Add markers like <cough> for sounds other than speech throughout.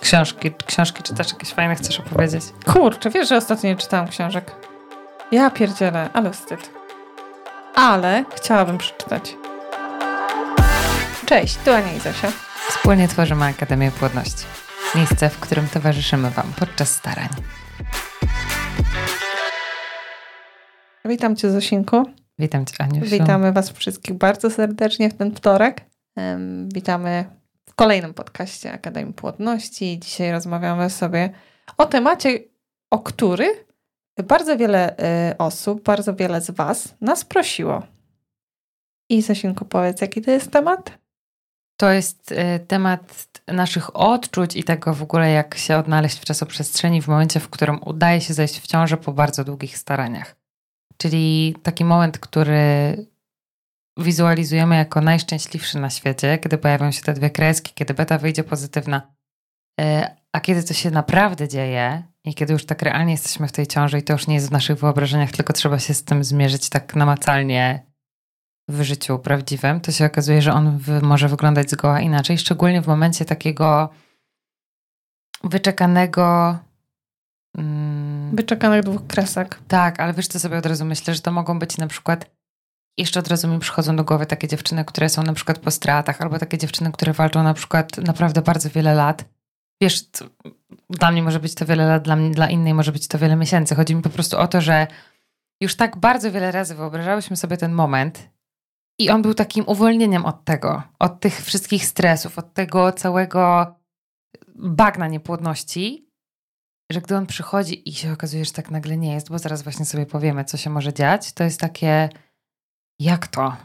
Książki, książki czytasz jakieś fajne, chcesz opowiedzieć? Kurczę, wiesz, że ostatnio nie czytałam książek. Ja pierdzielę, ale wstyd. Ale chciałabym przeczytać. Cześć, tu Ania i Zosia. Wspólnie tworzymy Akademię Płodności. Miejsce, w którym towarzyszymy Wam podczas starań. Witam Cię, Zosinku. Witam Cię, Aniusiu. Witamy Was wszystkich bardzo serdecznie w ten wtorek. Um, witamy kolejnym podcaście Akademii Płodności. Dzisiaj rozmawiamy sobie o temacie, o który bardzo wiele y, osób, bardzo wiele z Was nas prosiło. I Zosinku, powiedz, jaki to jest temat? To jest y, temat naszych odczuć i tego w ogóle, jak się odnaleźć w czasoprzestrzeni w momencie, w którym udaje się zejść w ciążę po bardzo długich staraniach. Czyli taki moment, który wizualizujemy jako najszczęśliwszy na świecie, kiedy pojawią się te dwie kreski, kiedy beta wyjdzie pozytywna. E, a kiedy to się naprawdę dzieje i kiedy już tak realnie jesteśmy w tej ciąży i to już nie jest w naszych wyobrażeniach, tylko trzeba się z tym zmierzyć tak namacalnie w życiu prawdziwym, to się okazuje, że on może wyglądać zgoła inaczej, szczególnie w momencie takiego wyczekanego Mm. Wyczekanych dwóch kresek. Tak, ale wiesz co sobie od razu myślę, że to mogą być na przykład jeszcze od razu mi przychodzą do głowy takie dziewczyny, które są na przykład po stratach, albo takie dziewczyny, które walczą na przykład naprawdę bardzo wiele lat. Wiesz, dla mnie może być to wiele lat, dla, mnie, dla innej może być to wiele miesięcy. Chodzi mi po prostu o to, że już tak bardzo wiele razy wyobrażałyśmy sobie ten moment i on był takim uwolnieniem od tego, od tych wszystkich stresów, od tego całego bagna niepłodności, że gdy on przychodzi i się okazuje, że tak nagle nie jest, bo zaraz właśnie sobie powiemy, co się może dziać, to jest takie, jak to?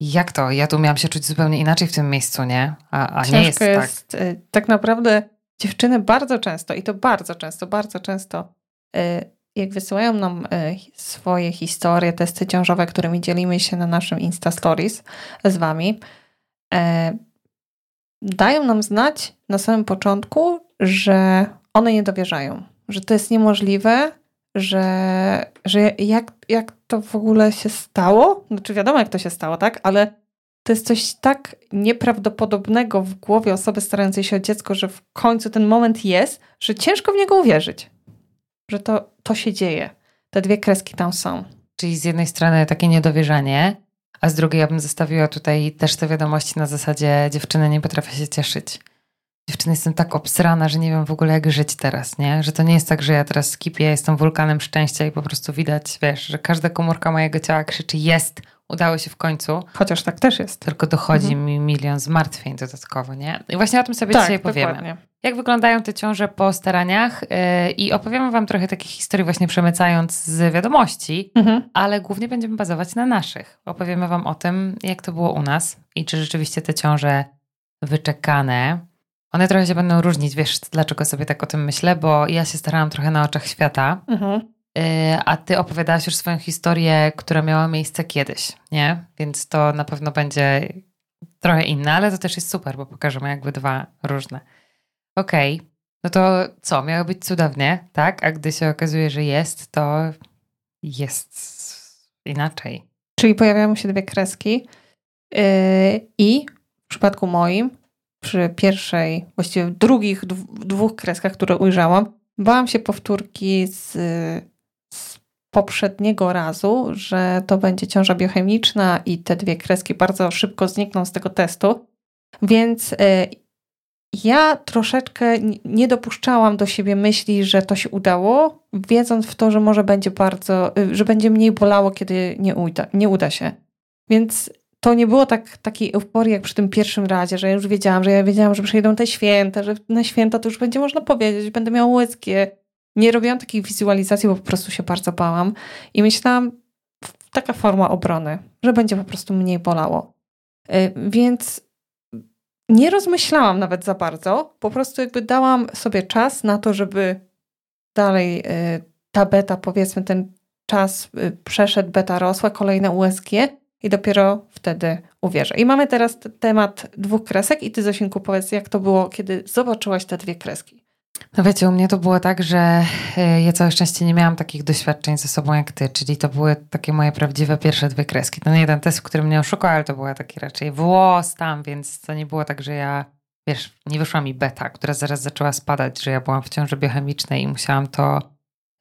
Jak to? Ja tu miałam się czuć zupełnie inaczej w tym miejscu, nie? A, a nie jest, jest tak. Y, tak naprawdę dziewczyny bardzo często, i to bardzo często, bardzo często, y, jak wysyłają nam y, swoje historie, testy ciążowe, którymi dzielimy się na naszym Insta Stories z wami, dają nam znać na samym początku, że one nie dowierzają, że to jest niemożliwe, że, że jak, jak to w ogóle się stało? Znaczy wiadomo, jak to się stało, tak? Ale to jest coś tak nieprawdopodobnego w głowie osoby starającej się o dziecko, że w końcu ten moment jest, że ciężko w niego uwierzyć, że to, to się dzieje. Te dwie kreski tam są. Czyli z jednej strony takie niedowierzanie, a z drugiej ja bym zostawiła tutaj też te wiadomości na zasadzie dziewczyny nie potrafię się cieszyć dziewczyny, jestem tak obsrana, że nie wiem w ogóle jak żyć teraz, nie? Że to nie jest tak, że ja teraz skipię, jestem wulkanem szczęścia i po prostu widać, wiesz, że każda komórka mojego ciała krzyczy jest, udało się w końcu. Chociaż tak też jest. Tylko dochodzi mhm. mi milion zmartwień dodatkowo, nie? I właśnie o tym sobie tak, dzisiaj powiemy. Dokładnie. Jak wyglądają te ciąże po staraniach yy, i opowiemy wam trochę takich historii właśnie przemycając z wiadomości, mhm. ale głównie będziemy bazować na naszych. Opowiemy wam o tym, jak to było u nas i czy rzeczywiście te ciąże wyczekane one trochę się będą różnić, wiesz, dlaczego sobie tak o tym myślę, bo ja się starałam trochę na oczach świata, mhm. Y, a ty opowiadałaś już swoją historię, która miała miejsce kiedyś, nie? Więc to na pewno będzie trochę inne, ale to też jest super, bo pokażemy jakby dwa różne. Okej, okay. no to co? Miało być cudownie, tak? A gdy się okazuje, że jest, to jest inaczej. Czyli pojawiają się dwie kreski yy, i w przypadku moim przy pierwszej, właściwie drugich dwóch kreskach, które ujrzałam, bałam się powtórki z, z poprzedniego razu, że to będzie ciąża biochemiczna i te dwie kreski bardzo szybko znikną z tego testu. Więc y, ja troszeczkę nie dopuszczałam do siebie myśli, że to się udało, wiedząc w to, że może będzie bardzo, y, że będzie mniej bolało, kiedy nie uda, nie uda się. Więc to nie było tak, takiej euforii jak przy tym pierwszym razie, że ja już wiedziałam, że ja wiedziałam, że przyjdą te święta, że na święta to już będzie można powiedzieć, będę miała łezkę. Nie robiłam takiej wizualizacji, bo po prostu się bardzo bałam i myślałam, taka forma obrony, że będzie po prostu mniej bolało. Y, więc nie rozmyślałam nawet za bardzo, po prostu jakby dałam sobie czas na to, żeby dalej y, ta beta, powiedzmy, ten czas y, przeszedł, beta rosła, kolejne USG i dopiero wtedy uwierzę. I mamy teraz temat dwóch kresek i ty Zosinku powiedz, jak to było, kiedy zobaczyłaś te dwie kreski. No wiecie, u mnie to było tak, że e, ja całe szczęście nie miałam takich doświadczeń ze sobą jak ty, czyli to były takie moje prawdziwe pierwsze dwie kreski. Nie jeden test, w którym mnie oszukał, ale to była taki raczej włos tam, więc to nie było tak, że ja wiesz, nie wyszła mi beta, która zaraz zaczęła spadać, że ja byłam w ciąży biochemicznej i musiałam to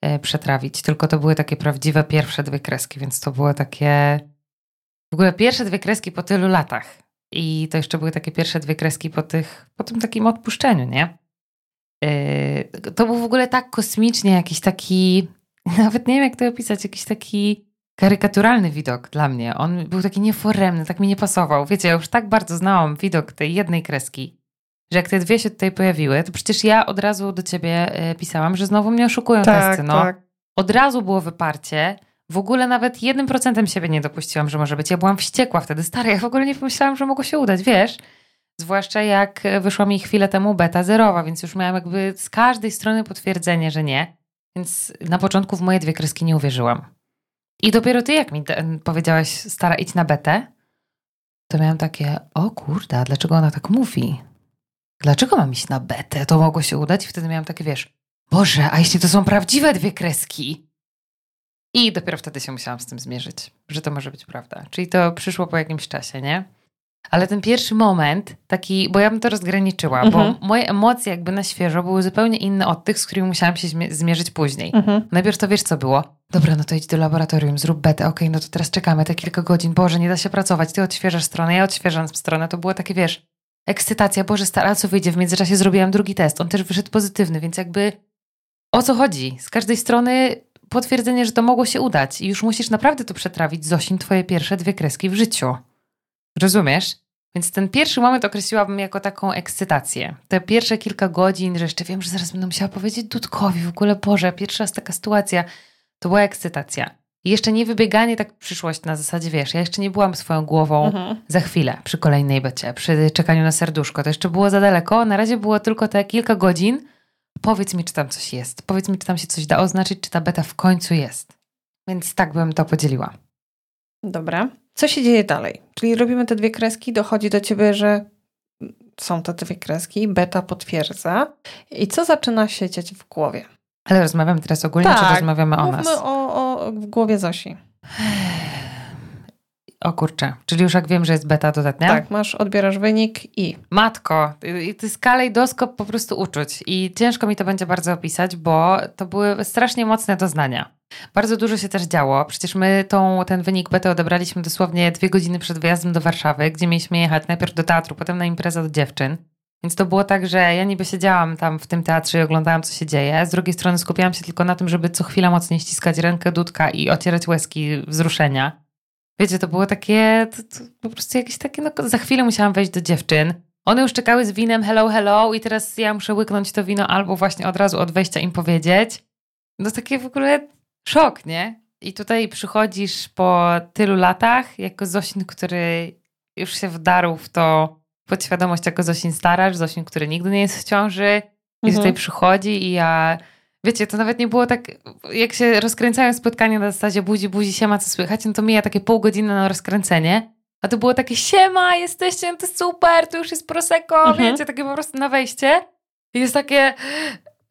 e, przetrawić. Tylko to były takie prawdziwe pierwsze dwie kreski, więc to było takie. W ogóle pierwsze dwie kreski po tylu latach. I to jeszcze były takie pierwsze dwie kreski po, tych, po tym takim odpuszczeniu, nie? E, to był w ogóle tak kosmicznie jakiś taki. <laughs> Nawet nie wiem, jak to opisać, jakiś taki karykaturalny widok dla mnie. On był taki nieforemny, tak mi nie pasował. Wiecie, ja już tak bardzo znałam widok tej jednej kreski, że jak te dwie się tutaj pojawiły, to przecież ja od razu do ciebie e, pisałam, że znowu mnie oszukują tak, testy. No. Tak. Od razu było wyparcie. W ogóle nawet jednym procentem siebie nie dopuściłam, że może być. Ja byłam wściekła wtedy. Stary, ja w ogóle nie pomyślałam, że mogło się udać, wiesz? Zwłaszcza jak wyszła mi chwilę temu beta zerowa, więc już miałam jakby z każdej strony potwierdzenie, że nie. Więc na początku w moje dwie kreski nie uwierzyłam. I dopiero ty, jak mi powiedziałaś, stara, idź na betę, to miałam takie, o kurde, dlaczego ona tak mówi? Dlaczego mam iść na betę? To mogło się udać? I wtedy miałam takie, wiesz, Boże, a jeśli to są prawdziwe dwie kreski? I dopiero wtedy się musiałam z tym zmierzyć, że to może być prawda. Czyli to przyszło po jakimś czasie, nie? Ale ten pierwszy moment, taki, bo ja bym to rozgraniczyła, mhm. bo moje emocje jakby na świeżo były zupełnie inne od tych, z którymi musiałam się zmierzyć później. Mhm. Najpierw to wiesz, co było? Dobra, no to idź do laboratorium, zrób betę, okej, okay, no to teraz czekamy te kilka godzin, Boże, nie da się pracować, ty odświeżasz stronę, ja odświeżam stronę, to było takie, wiesz, ekscytacja, Boże, stara, co wyjdzie, w międzyczasie zrobiłam drugi test, on też wyszedł pozytywny, więc jakby o co chodzi? Z każdej strony potwierdzenie, że to mogło się udać i już musisz naprawdę to przetrawić, Zosim, twoje pierwsze dwie kreski w życiu. Rozumiesz? Więc ten pierwszy moment określiłabym jako taką ekscytację. Te pierwsze kilka godzin, że jeszcze wiem, że zaraz będę musiała powiedzieć Dudkowi, w ogóle Boże, pierwsza raz taka sytuacja, to była ekscytacja. I jeszcze nie wybieganie tak w przyszłość na zasadzie, wiesz, ja jeszcze nie byłam swoją głową mhm. za chwilę, przy kolejnej becie, przy czekaniu na serduszko. To jeszcze było za daleko. Na razie było tylko te kilka godzin. Powiedz mi, czy tam coś jest. Powiedz mi, czy tam się coś da oznaczyć, czy ta beta w końcu jest. Więc tak bym to podzieliła. Dobra. Co się dzieje dalej? Czyli robimy te dwie kreski, dochodzi do ciebie, że są te dwie kreski, beta potwierdza. I co zaczyna się dziać w głowie? Ale rozmawiamy teraz ogólnie, tak, czy rozmawiamy o nas? O, o, w głowie Zosi. O kurczę, czyli już jak wiem, że jest beta dodatnia? Tak, masz, odbierasz wynik i... Matko, to jest kalejdoskop po prostu uczuć i ciężko mi to będzie bardzo opisać, bo to były strasznie mocne doznania. Bardzo dużo się też działo. Przecież my tą, ten wynik bety odebraliśmy dosłownie dwie godziny przed wyjazdem do Warszawy, gdzie mieliśmy jechać najpierw do teatru, potem na imprezę do dziewczyn. Więc to było tak, że ja niby siedziałam tam w tym teatrze i oglądałam, co się dzieje. Z drugiej strony skupiałam się tylko na tym, żeby co chwila mocniej ściskać rękę Dudka i ocierać łezki wzruszenia. Wiecie, to było takie, to, to po prostu jakieś takie, no za chwilę musiałam wejść do dziewczyn. One już czekały z winem hello, hello i teraz ja muszę łyknąć to wino albo właśnie od razu od wejścia im powiedzieć. No takie w ogóle szok, nie? I tutaj przychodzisz po tylu latach jako Zosin, który już się wdarł w to podświadomość jako Zosin starasz, Zosin, który nigdy nie jest w ciąży i mhm. tutaj przychodzi i ja... Wiecie, to nawet nie było tak, jak się rozkręcają spotkania na zasadzie buzi, buzi, siema, co słychać, no to mija takie pół godziny na rozkręcenie, a to było takie siema, jesteście, no to super, to już jest prosecco, mhm. wiecie, takie po prostu na wejście. I jest takie,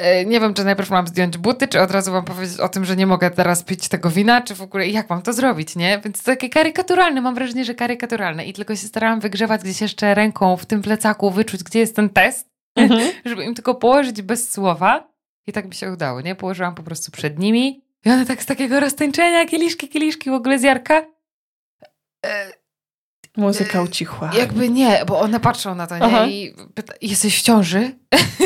E, nie wiem, czy najpierw mam zdjąć buty, czy od razu mam powiedzieć o tym, że nie mogę teraz pić tego wina, czy w ogóle jak mam to zrobić, nie? Więc to takie karykaturalne, mam wrażenie, że karykaturalne. I tylko się starałam wygrzewać gdzieś jeszcze ręką w tym plecaku, wyczuć, gdzie jest ten test, mhm. <laughs> żeby im tylko położyć bez słowa. I tak mi się udało, nie? Położyłam po prostu przed nimi. I one tak z takiego roztańczenia, kieliszki, kieliszki, w ogóle z Jarka. E, Muzyka ucichła. Jakby nie, bo one patrzą na to, nie? Aha. I pyta, jesteś w ciąży?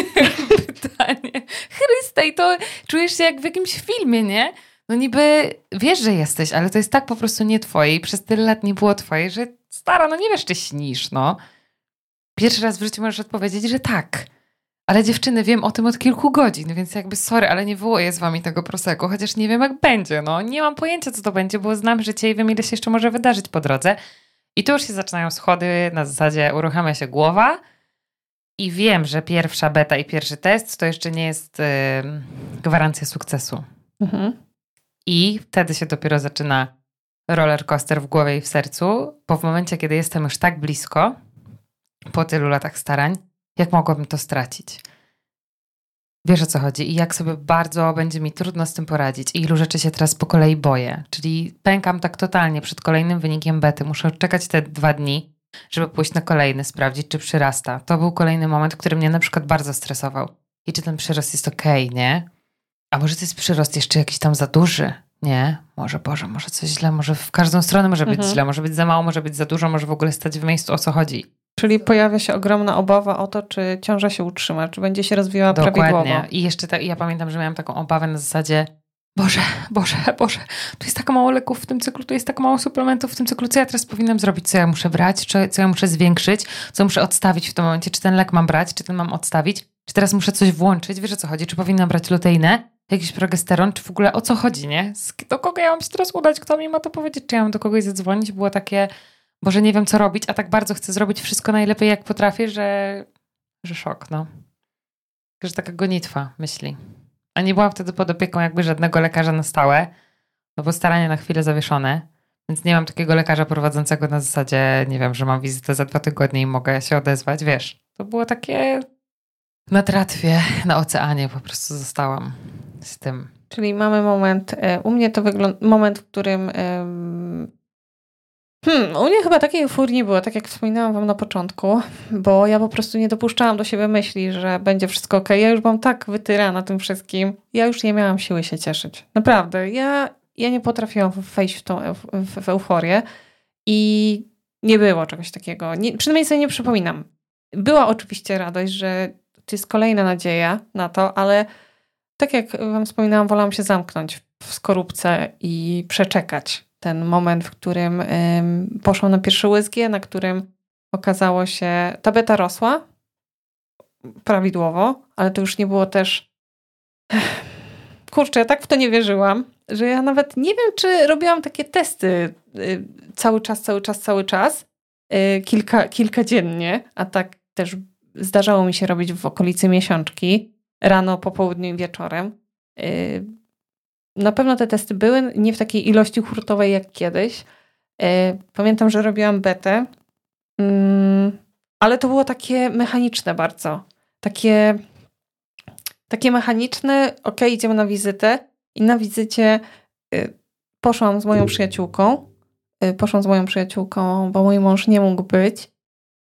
<laughs> Pytanie. Chryste, i to czujesz się jak w jakimś filmie, nie? No niby wiesz, że jesteś, ale to jest tak po prostu nie twoje i przez tyle lat nie było twoje, że stara, no nie wiesz, czy śnisz, no. Pierwszy raz w życiu możesz odpowiedzieć, że tak. Ale dziewczyny, wiem o tym od kilku godzin, więc jakby sorry, ale nie wyłoję z wami tego proseku, chociaż nie wiem jak będzie, no. Nie mam pojęcia, co to będzie, bo znam życie i wiem, ile się jeszcze może wydarzyć po drodze. I tu już się zaczynają schody na zasadzie uruchamia się głowa i wiem, że pierwsza beta i pierwszy test to jeszcze nie jest yy, gwarancja sukcesu. Mhm. I wtedy się dopiero zaczyna roller coaster w głowie i w sercu, bo w momencie, kiedy jestem już tak blisko, po tylu latach starań, jak mogłabym to stracić? Wiesz o co chodzi i jak sobie bardzo będzie mi trudno z tym poradzić i ilu rzeczy się teraz po kolei boję. Czyli pękam tak totalnie przed kolejnym wynikiem bety. Muszę czekać te dwa dni. żeby pójść na kolejny, sprawdzić, czy przyrasta. To był kolejny moment, który mnie na przykład bardzo stresował. I czy ten przyrost jest okej, okay, nie? A może to jest przyrost jeszcze jakiś tam za duży? Nie, może Boże, może coś źle, może w każdą stronę może być mhm. źle, może być za mało, może być za dużo, może w ogóle stać w miejscu, o co chodzi. Czyli pojawia się ogromna obawa o to, czy ciąża się utrzyma, czy będzie się rozwijała Dokładnie. prawidłowo. I jeszcze ta, ja pamiętam, że miałam taką obawę na zasadzie, Boże, Boże, Boże, tu jest tak mało leków w tym cyklu, tu jest tak mało suplementów w tym cyklu, co ja teraz powinnam zrobić, co ja muszę brać, czy, co ja muszę zwiększyć, co muszę odstawić w tym momencie, czy ten lek mam brać, czy ten mam odstawić, czy teraz muszę coś włączyć, wiesz o co chodzi, czy powinnam brać luteinę, jakiś progesteron, czy w ogóle o co chodzi, nie? Do kogo ja mam się teraz udać, kto mi ma to powiedzieć, czy ja mam do kogoś zadzwonić, było takie, Boże, nie wiem co robić, a tak bardzo chcę zrobić wszystko najlepiej jak potrafię, że, że szok, no. Że taka gonitwa myśli. A nie byłam wtedy pod opieką jakby żadnego lekarza na stałe, no bo starania na chwilę zawieszone, więc nie mam takiego lekarza prowadzącego na zasadzie, nie wiem, że mam wizytę za dwa tygodnie i mogę się odezwać, wiesz. To było takie na tratwie, na oceanie po prostu zostałam z tym. Czyli mamy moment, e, u mnie to wygląda, moment, w którym Hmm, u mnie chyba takiej euforii nie było, tak jak wspominałam wam na początku, bo ja po prostu nie dopuszczałam do siebie myśli, że będzie wszystko ok. Ja już byłam tak wytyrana tym wszystkim. Ja już nie miałam siły się cieszyć. Naprawdę. Ja, ja nie potrafiłam wejść w tą w, w euforię i nie było czegoś takiego. Nie, przynajmniej sobie nie przypominam. Była oczywiście radość, że to jest kolejna nadzieja na to, ale tak jak wam wspominałam, wolałam się zamknąć w skorupce i przeczekać ten moment, w którym poszłam na pierwszy USG, na którym okazało się, ta beta rosła prawidłowo, ale to już nie było też. Kurczę, ja tak w to nie wierzyłam, że ja nawet nie wiem, czy robiłam takie testy y, cały czas, cały czas, cały czas, y, kilka, kilka dziennie, a tak też zdarzało mi się robić w okolicy miesiączki, rano, po południu i wieczorem. Na pewno te testy były, nie w takiej ilości hurtowej jak kiedyś. E, pamiętam, że robiłam betę, mm, ale to było takie mechaniczne bardzo. Takie, takie mechaniczne, ok, idziemy na wizytę i na wizycie y, poszłam z moją przyjaciółką. Y, poszłam z moją przyjaciółką, bo mój mąż nie mógł być.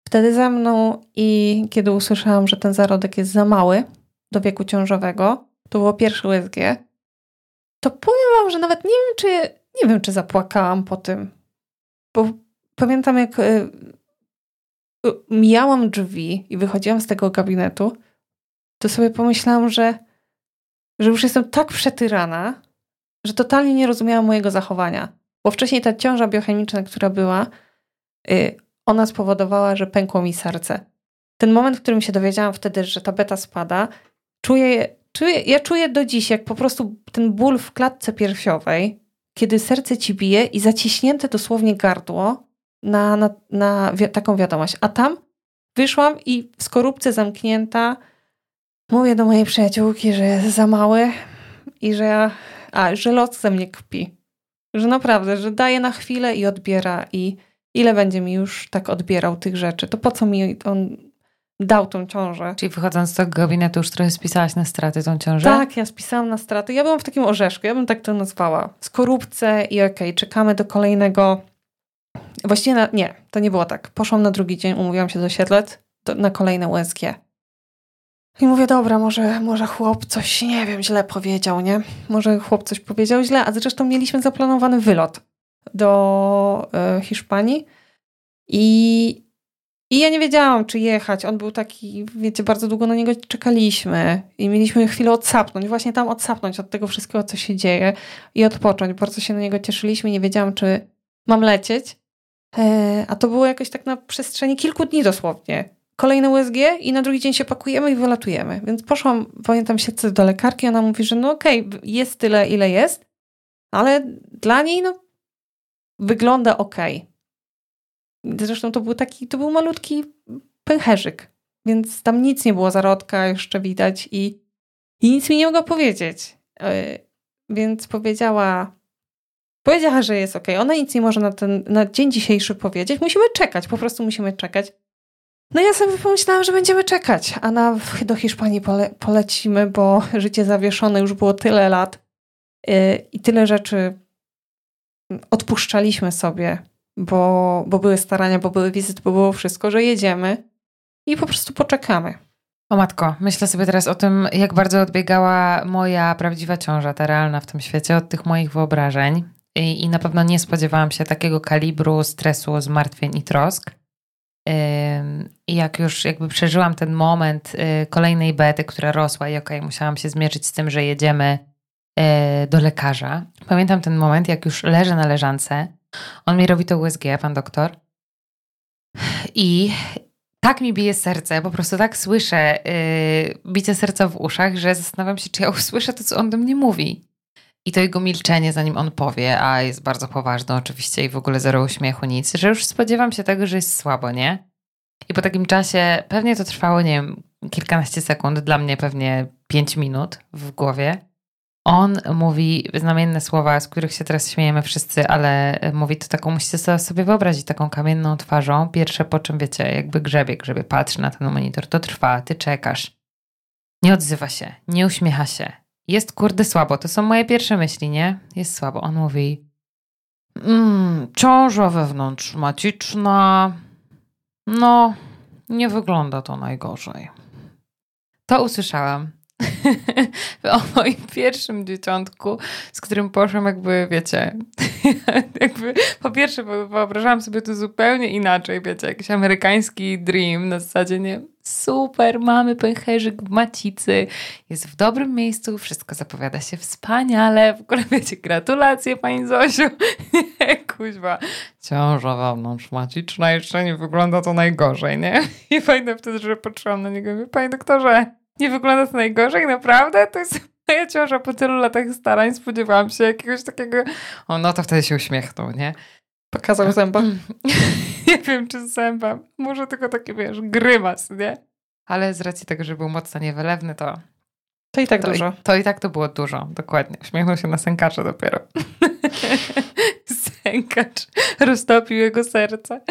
Wtedy ze mną i kiedy usłyszałam, że ten zarodek jest za mały do wieku ciążowego, to było pierwsze USG, to powiem wam, że nawet nie wiem, czy nie wiem, czy zapłakałam po tym. Bo pamiętam, jak y, y, mijałam drzwi i wychodziłam z tego gabinetu, to sobie pomyślałam, że, że już jestem tak przetyrana, że totalnie nie rozumiałam mojego zachowania. Bo wcześniej ta ciąża biochemiczna, która była, y, ona spowodowała, że pękło mi serce. Ten moment, w którym się dowiedziałam wtedy, że ta beta spada, czuję Czuję, ja czuję do dziś, jak po prostu ten ból w klatce piersiowej, kiedy serce ci bije i zaciśnięte dosłownie gardło na, na, na wi taką wiadomość. A tam wyszłam i w skorupce zamknięta mówię do mojej przyjaciółki, że jest za mały i że ja, a, że los ze mnie kpi. Że naprawdę, że daje na chwilę i odbiera i ile będzie mi już tak odbierał tych rzeczy, to po co mi on dał tą ciążę. Czyli wychodząc z tego gabinetu już trochę spisałaś na straty tą ciążę? Tak, ja spisałam na straty. Ja byłam w takim orzeszku, ja bym tak to nazwała. Skorupce i okej, okay, czekamy do kolejnego... Właściwie na... nie, to nie było tak. Poszłam na drugi dzień, umówiłam się do Siedlet na kolejne USG. I mówię, dobra, może, może chłop coś, nie wiem, źle powiedział, nie? Może chłop coś powiedział źle, a zresztą mieliśmy zaplanowany wylot do y, Hiszpanii i i ja nie wiedziałam, czy jechać. On był taki, wiecie, bardzo długo na niego czekaliśmy i mieliśmy chwilę odsapnąć, właśnie tam odsapnąć od tego wszystkiego, co się dzieje i odpocząć. Bardzo się na niego cieszyliśmy. Nie wiedziałam, czy mam lecieć. E, a to było jakoś tak na przestrzeni kilku dni dosłownie. Kolejne USG i na drugi dzień się pakujemy i wylatujemy. Więc poszłam, pamiętam, się do lekarki. Ona mówi, że no okej, okay, jest tyle, ile jest, ale dla niej no wygląda okej. Okay Zresztą to był taki, to był malutki pęcherzyk, więc tam nic nie było zarodka, jeszcze widać i, i nic mi nie mogła powiedzieć. E, więc powiedziała, powiedziała, że jest ok. Ona nic nie może na ten, na dzień dzisiejszy powiedzieć. Musimy czekać, po prostu musimy czekać. No ja sobie pomyślałam, że będziemy czekać, a na, do Hiszpanii pole, polecimy, bo życie zawieszone już było tyle lat yy, i tyle rzeczy odpuszczaliśmy sobie bo, bo były starania, bo były wizyty, bo było wszystko, że jedziemy i po prostu poczekamy. O matko, myślę sobie teraz o tym, jak bardzo odbiegała moja prawdziwa ciąża, ta realna w tym świecie, od tych moich wyobrażeń. I, i na pewno nie spodziewałam się takiego kalibru stresu, zmartwień i trosk. I jak już jakby przeżyłam ten moment y, kolejnej bety, która rosła i okej, okay, musiałam się zmierzyć z tym, że jedziemy y, do lekarza. Pamiętam ten moment, jak już leżę na leżance. On mi robi to USG, pan doktor. I tak mi bije serce, po prostu tak słyszę yy, bicie serca w uszach, że zastanawiam się, czy ja usłyszę to, co on do mnie mówi. I to jego milczenie, zanim on powie, a jest bardzo poważne oczywiście i w ogóle zero uśmiechu, nic, że już spodziewam się tego, że jest słabo, nie? I po takim czasie, pewnie to trwało, nie wiem, kilkanaście sekund, dla mnie pewnie pięć minut w głowie. On mówi znamienne słowa, z których się teraz śmiejemy wszyscy, ale mówi to taką, musicie sobie wyobrazić, taką kamienną twarzą. Pierwsze po czym, wiecie, jakby grzebie, grzebie, patrzy na ten monitor, to trwa, ty czekasz. Nie odzywa się, nie uśmiecha się. Jest kurde słabo, to są moje pierwsze myśli, nie? Jest słabo. On mówi, mm, ciąża wewnątrzmaciczna, no, nie wygląda to najgorzej. To usłyszałam <laughs> o moim pierwszym dzieciątku, z którym poszłam jakby, wiecie, <laughs> jakby po pierwsze wyobrażałam sobie to zupełnie inaczej, wiecie, jakiś amerykański dream na zasadzie, nie super, mamy pęcherzyk w macicy, jest w dobrym miejscu, wszystko zapowiada się wspaniale, w ogóle wiecie, gratulacje pani Zosiu, nie, <laughs> kuźwa, ciąża wewnątrzmaciczna jeszcze nie wygląda to najgorzej, nie? I pamiętam wtedy, że patrzyłam na niego i mówię, panie doktorze, nie wygląda to najgorzej, naprawdę? To jest <laughs> moja ciąża po tylu latach starań. Spodziewałam się jakiegoś takiego... O, no to wtedy się uśmiechnął, nie? Pokazał zęba. <laughs> nie wiem, czy zęba. Może tylko taki, wiesz, grymas, nie? Ale z racji tego, że był mocno niewylewny, to... To i tak to dużo. I, to i tak to było dużo, dokładnie. Uśmiechnął się na sękacza dopiero. <laughs> Sękacz roztopił jego serce.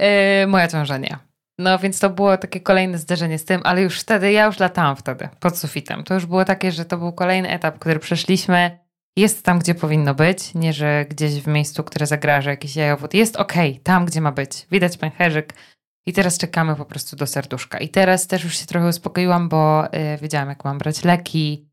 Yy, moja ciąża nie. No więc to było takie kolejne zderzenie z tym, ale już wtedy, ja już latałam wtedy pod sufitem. To już było takie, że to był kolejny etap, który przeszliśmy. Jest tam, gdzie powinno być, nie że gdzieś w miejscu, które zagraża jakiś jajowód. Jest okej, okay, tam, gdzie ma być. Widać pęcherzyk. I teraz czekamy po prostu do serduszka. I teraz też już się trochę uspokoiłam, bo yy, wiedziałam, jak mam brać leki.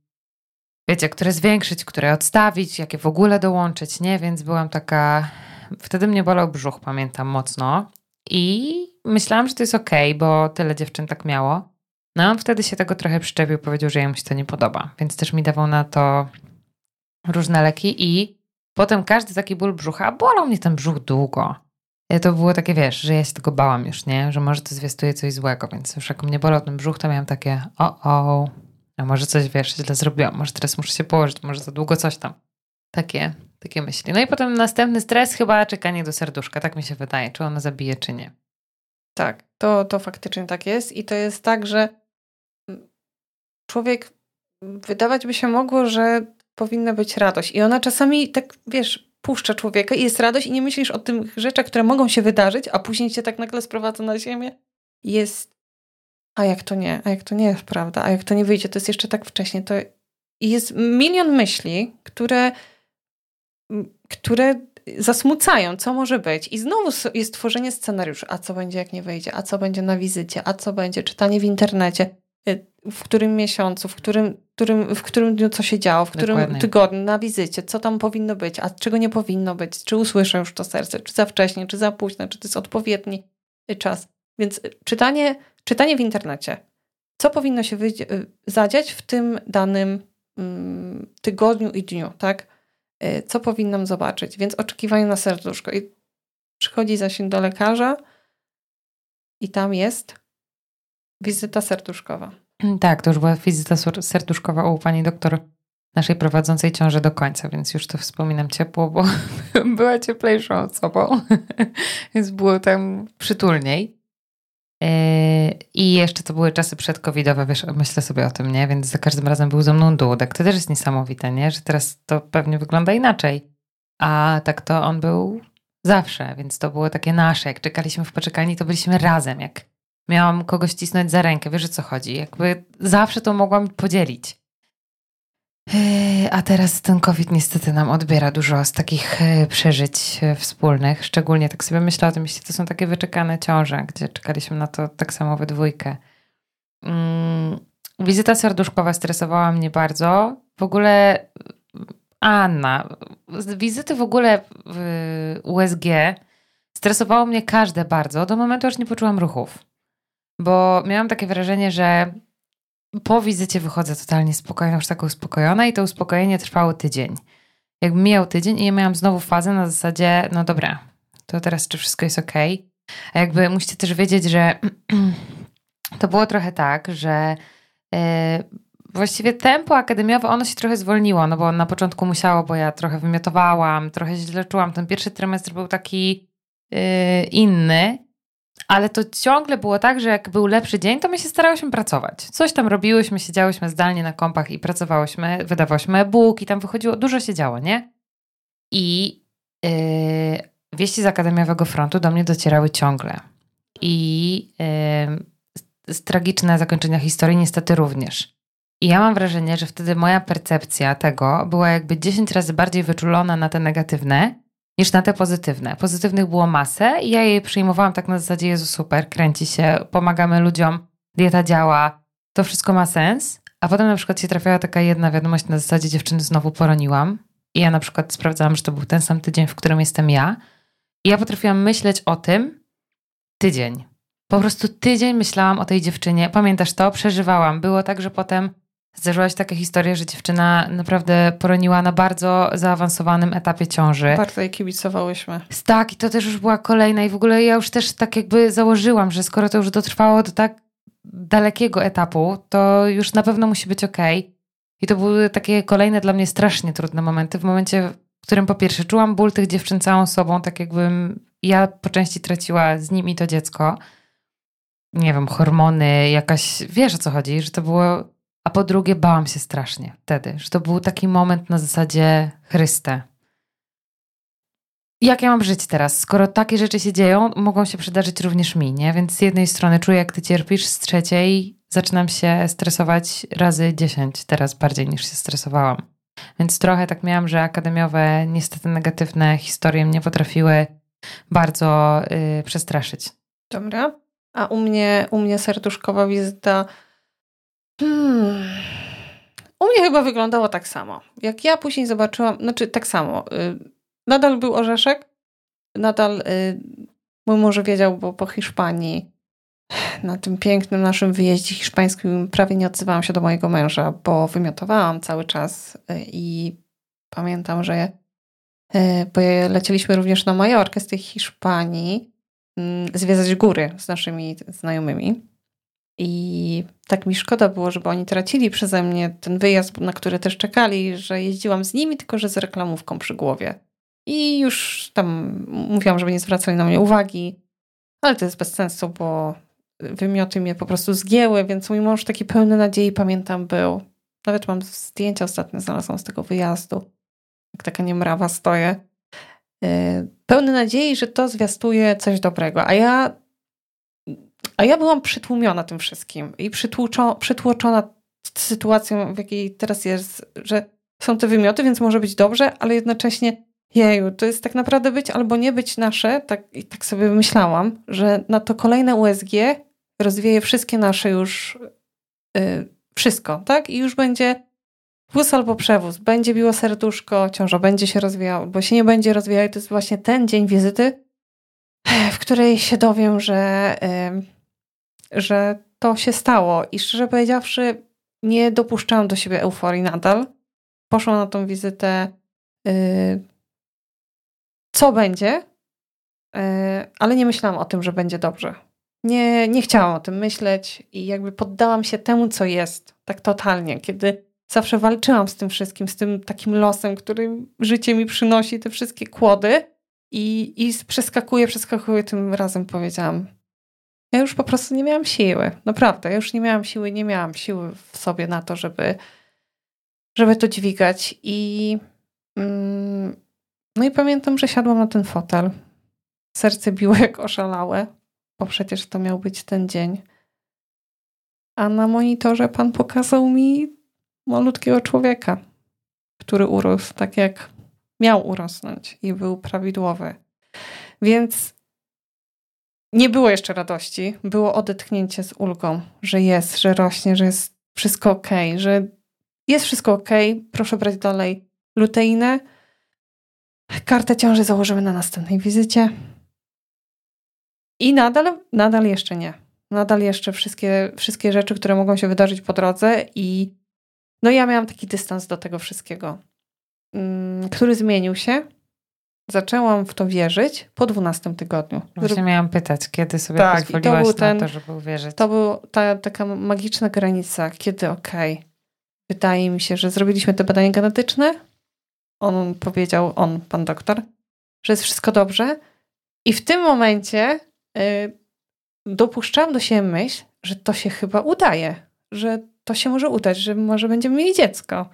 Wiecie, które zwiększyć, które odstawić, jakie w ogóle dołączyć, nie? Więc byłam taka... Wtedy mnie bolał brzuch, pamiętam, mocno. I myślałam, że to jest okej, okay, bo tyle dziewczyn tak miało. No on wtedy się tego trochę przyczepił, powiedział, że jemu się to nie podoba, więc też mi dawał na to różne leki i potem każdy taki ból brzucha, bolał mnie ten brzuch długo. I to było takie, wiesz, że ja się tego bałam już, nie? Że może to zwiastuje coś złego, więc już jak mnie bolał ten brzuch, to miałam takie o, o, a może coś, wiesz, źle zrobiłam, może teraz muszę się położyć, może za długo coś tam. Takie, takie myśli. No i potem następny stres, chyba czekanie do serduszka, tak mi się wydaje, czy ono zabije, czy nie. Tak, to, to faktycznie tak jest i to jest tak, że człowiek, wydawać by się mogło, że powinna być radość i ona czasami tak, wiesz, puszcza człowieka i jest radość i nie myślisz o tych rzeczach, które mogą się wydarzyć, a później cię tak nagle sprowadza na ziemię. Jest, a jak to nie, a jak to nie jest prawda, a jak to nie wyjdzie, to jest jeszcze tak wcześnie, to jest milion myśli, które które zasmucają, co może być. I znowu jest tworzenie scenariusza, a co będzie, jak nie wyjdzie, a co będzie na wizycie, a co będzie, czytanie w internecie, y, w którym miesiącu, w którym, którym, w którym dniu co się działo, w którym Dokładnie. tygodniu, na wizycie, co tam powinno być, a czego nie powinno być, czy usłyszę już to serce, czy za wcześnie, czy za późno, czy to jest odpowiedni czas. Więc czytanie, czytanie w internecie, co powinno się y, zadziać w tym danym mm, tygodniu i dniu, tak? Y, co powinnam zobaczyć. Więc oczekiwanie na serduszko. I przychodzi zasięg do lekarza i tam jest wizyta serduszkowa. <clears throat> Tak, to już była wizyta serduszkowa u pani doktor naszej prowadzącej ciąży do końca, więc już to wspominam ciepło, bo <laughs> była cieplejszą osobą, <laughs> więc było tam przytulniej. Yy, I jeszcze to były czasy przedcovidowe, wiesz, myślę sobie o tym, nie? Więc za każdym razem był ze mną dudek. To też jest niesamowite, nie? Że teraz to pewnie wygląda inaczej. A tak to on był zawsze, więc to było takie nasze. Jak czekaliśmy w poczekalni, to byliśmy razem. Jak miałam kogoś cisnąć za rękę, wiesz o co chodzi? Jakby zawsze to mogłam podzielić. Yy, a teraz ten COVID niestety nam odbiera dużo z takich yy, przeżyć yy, wspólnych. Szczególnie tak sobie myślę o tym, jeśli to są takie wyczekane ciąże, gdzie czekaliśmy na to tak samo we dwójkę. Mm, wizyta serduszkowa stresowała mnie bardzo. W ogóle Anna, wizyty w ogóle w USG stresowało mnie każde bardzo, do momentu aż nie poczułam ruchów. Bo miałam takie wrażenie, że po wizycie wychodzę totalnie spokojna, już taka uspokojona i to uspokojenie trwało tydzień. Jakby mijał tydzień i ja miałam znowu fazę na zasadzie, no dobra, to teraz czy wszystko jest ok. A jakby musicie też wiedzieć, że <clears throat> to było trochę tak, że yy, właściwie tempo akademiowe, ono się trochę zwolniło, no bo na początku musiało, bo ja trochę wymiotowałam, trochę źle czułam. Ten pierwszy trymestr był taki yy, inny, ale to ciągle było tak, że jak był lepszy dzień, to my się starałyśmy pracować. Coś tam robiłyśmy, siedziałyśmy zdalnie na kompach i pracowałyśmy, wydawałyśmy e-book i tam wychodziło, dużo się działo, nie? I yy, wieści z Akademiowego Frontu do mnie docierały ciągle. I yy, tragiczne zakończenia historii niestety również. I ja mam wrażenie, że wtedy moja percepcja tego była jakby 10 razy bardziej wyczulona na te negatywne niż na te pozytywne. Pozytywnych było masę i ja je przyjmowałam tak na zasadzie Jezu super, kręci się, pomagamy ludziom, dieta działa, to wszystko ma sens. A potem na przykład się trafiała taka jedna wiadomość na zasadzie dziewczyny znowu poroniłam i ja na przykład sprawdzałam, że to był ten sam tydzień, w którym jestem ja i ja potrafiłam myśleć o tym tydzień. Po prostu tydzień myślałam o tej dziewczynie. Pamiętasz to? Przeżywałam. Było tak, że potem Zdarzyła się taka historia, że dziewczyna naprawdę poroniła na bardzo zaawansowanym etapie ciąży. Bardzo jej kibicowałyśmy. Tak, i to też już była kolejna. I w ogóle ja już też tak jakby założyłam, że skoro to już dotrwało do tak dalekiego etapu, to już na pewno musi być ok. I to były takie kolejne dla mnie strasznie trudne momenty. W momencie, w którym po pierwsze czułam ból tych dziewczyn całą sobą, tak jakbym ja po części traciła z nimi to dziecko. Nie wiem, hormony, jakaś, wiesz o co chodzi, że to było a po drugie, bałam się strasznie wtedy, że to był taki moment na zasadzie Chryste. Jak ja mam żyć teraz? Skoro takie rzeczy się dzieją, mogą się przydarzyć również mi, nie? Więc z jednej strony czuję, jak ty cierpisz, z trzeciej zaczynam się stresować razy dziesięć teraz bardziej niż się stresowałam. Więc trochę tak miałam, że akademiowe, niestety negatywne historie mnie potrafiły bardzo yy, przestraszyć. Dobra. A u mnie, u mnie serduszkowa wizyta Hmm. U mnie chyba wyglądało tak samo. Jak ja później zobaczyłam, znaczy tak samo. Y, nadal był orzeszek, nadal y, mój mąż wiedział, bo po Hiszpanii na tym pięknym naszym wyjeździe hiszpańskim prawie nie odzywałam się do mojego męża, bo wymiotowałam cały czas y, i pamiętam, że bo lecieliśmy również na Majorkę z tej Hiszpanii mm, zwiedzać góry z naszymi znajomymi. I tak mi szkoda było, żeby oni tracili przeze mnie ten wyjazd, na który też czekali, że jeździłam z nimi, tylko że z reklamówką przy głowie. I już tam mówiłam, żeby nie zwracali na mnie uwagi, ale to jest bez sensu, bo wymioty mnie po prostu zgięły, więc mój mąż taki pełny nadziei, pamiętam, był. Nawet mam zdjęcia ostatnio znalazłam z tego wyjazdu. Jak taka niemrawa stoję. Y, pełny nadziei, że to zwiastuje coś dobrego. A ja a ja byłam przytłumiona tym wszystkim i przytłoczona sytuacją, w jakiej teraz jest, że są te wymioty, więc może być dobrze, ale jednocześnie jeju, to jest tak naprawdę być albo nie być nasze, tak, i tak sobie myślałam, że na to kolejne USG rozwieje wszystkie nasze już yy, wszystko, tak? I już będzie wóz albo przewóz, będzie biło serduszko, ciąża będzie się rozwijała, bo się nie będzie rozwijała i to jest właśnie ten dzień wizyty, w której się dowiem, że yy, że to się stało i szczerze powiedziawszy, nie dopuszczałam do siebie euforii nadal. Poszłam na tą wizytę, yy, co będzie, yy, ale nie myślałam o tym, że będzie dobrze. Nie, nie chciałam o tym myśleć i jakby poddałam się temu, co jest, tak totalnie, kiedy zawsze walczyłam z tym wszystkim, z tym takim losem, który życie mi przynosi, te wszystkie kłody i, i przeskakuję, przeskakuję, tym razem powiedziałam, ja już po prostu nie miałam siły. Naprawdę, ja już nie miałam siły, nie miałam siły w sobie na to, żeby, żeby to dźwigać. I mm, no i pamiętam, że siadłam na ten fotel. Serce biło jak oszalałe, bo przecież to miał być ten dzień. A na monitorze pan pokazał mi malutkiego człowieka. który urósł tak jak miał urosnąć i był prawidłowy. Więc nie było jeszcze radości, było odetchnięcie z ulgą, że jest, że rośnie, że jest wszystko ok, że jest wszystko ok, proszę brać dalej luteinę. Kartę ciąży założymy na następnej wizycie. I nadal, nadal jeszcze nie. Nadal jeszcze wszystkie, wszystkie rzeczy, które mogą się wydarzyć po drodze i no ja miałam taki dystans do tego wszystkiego, mm, który zmienił się. Zaczęłam w to wierzyć po 12 tygodniu. Właśnie miałam pytać, kiedy sobie tak, pozwoliłaś to ten, na to, żeby uwierzyć. To była ta, taka magiczna granica, kiedy okej, okay, wydaje mi się, że zrobiliśmy te badania genetyczne. On powiedział, on, pan doktor, że jest wszystko dobrze. I w tym momencie y, dopuszczam do siebie myśl, że to się chyba udaje, że to się może udać, że może będziemy mieli dziecko.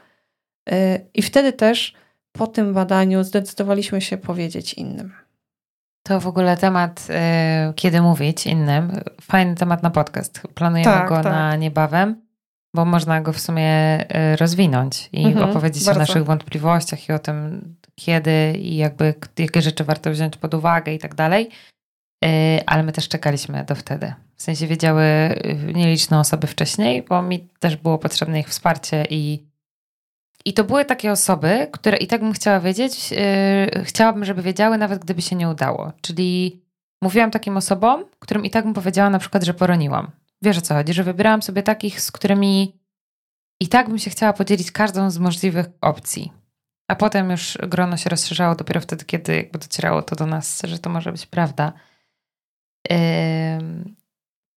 Y, I wtedy też po tym badaniu zdecydowaliśmy się powiedzieć innym. To w ogóle temat, y, kiedy mówić innym. Fajny temat na podcast. Planujemy tak, go tak. na niebawem, bo można go w sumie y, rozwinąć i mhm, opowiedzieć bardzo. o naszych wątpliwościach i o tym, kiedy i jakby jakie rzeczy warto wziąć pod uwagę i tak dalej. Y, ale my też czekaliśmy do wtedy. W sensie wiedziały nieliczne osoby wcześniej, bo mi też było potrzebne ich wsparcie i i to były takie osoby, które i tak bym chciała wiedzieć, yy, chciałabym, żeby wiedziały, nawet gdyby się nie udało. Czyli mówiłam takim osobom, którym i tak bym powiedziała na przykład, że poroniłam. Wiesz o co chodzi, że wybierałam sobie takich, z którymi i tak bym się chciała podzielić każdą z możliwych opcji. A potem już grono się rozszerzało dopiero wtedy, kiedy jakby docierało to do nas, że to może być prawda. Yy,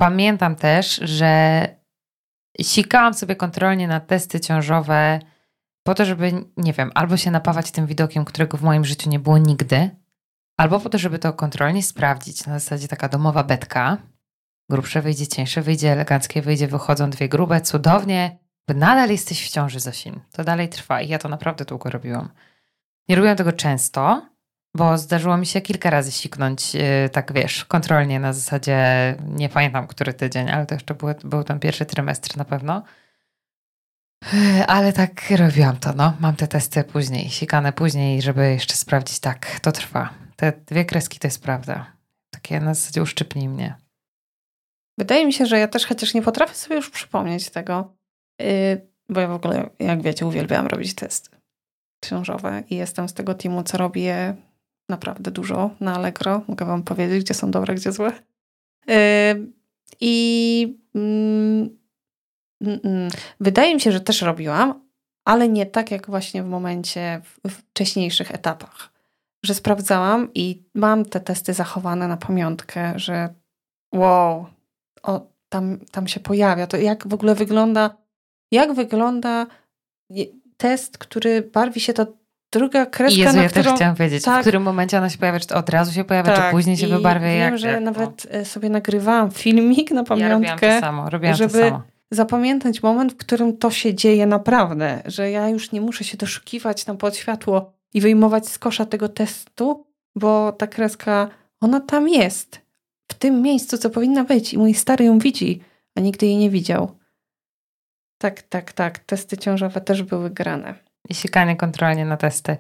pamiętam też, że sikałam sobie kontrolnie na testy ciążowe po to, żeby, nie wiem, albo się napawać tym widokiem, którego w moim życiu nie było nigdy, albo po to, żeby to kontrolnie sprawdzić. Na zasadzie taka domowa betka. Grubsze wyjdzie, cieńsze wyjdzie, eleganckie wyjdzie, wychodzą dwie grube, cudownie. Nadal jesteś w ciąży, Zosin. To dalej trwa i ja to naprawdę długo robiłam. Nie robiłam tego często, bo zdarzyło mi się kilka razy siknąć, yy, tak wiesz, kontrolnie na zasadzie, nie pamiętam który tydzień, ale to jeszcze był, był ten pierwszy trymestr na pewno. Ale tak robiłam to, no. Mam te testy później, sikane później, żeby jeszcze sprawdzić, tak, to trwa. Te dwie kreski to jest prawda. Takie na zasadzie uszczypnij mnie. Wydaje mi się, że ja też chociaż nie potrafię sobie już przypomnieć tego, yy, bo ja w ogóle, jak wiecie, uwielbiałam robić testy ciążowe i jestem z tego teamu, co robię naprawdę dużo na Allegro. Mogę wam powiedzieć, gdzie są dobre, gdzie złe. Yy, I... Yy, Wydaje mi się, że też robiłam, ale nie tak jak właśnie w momencie, w wcześniejszych etapach. Że sprawdzałam i mam te testy zachowane na pamiątkę, że wow, o, tam, tam się pojawia. To jak w ogóle wygląda, jak wygląda test, który barwi się ta druga kreska, Jezu, ja którą... też chciałam wiedzieć, tak, w którym momencie ona się pojawia, czy to od razu się pojawia, tak, czy później się wybarwia. Wiem, jak, że jak, nawet no. sobie nagrywałam filmik na pamiątkę. Ja robiłam to samo, robiłam żeby, to samo zapamiętać moment, w którym to się dzieje naprawdę, że ja już nie muszę się doszukiwać na podświatło i wyjmować z kosza tego testu, bo ta kreska, ona tam jest, w tym miejscu, co powinna być i mój stary ją widzi, a nigdy jej nie widział. Tak, tak, tak. Testy ciążowe też były grane. I sikanie kontrolnie na testy.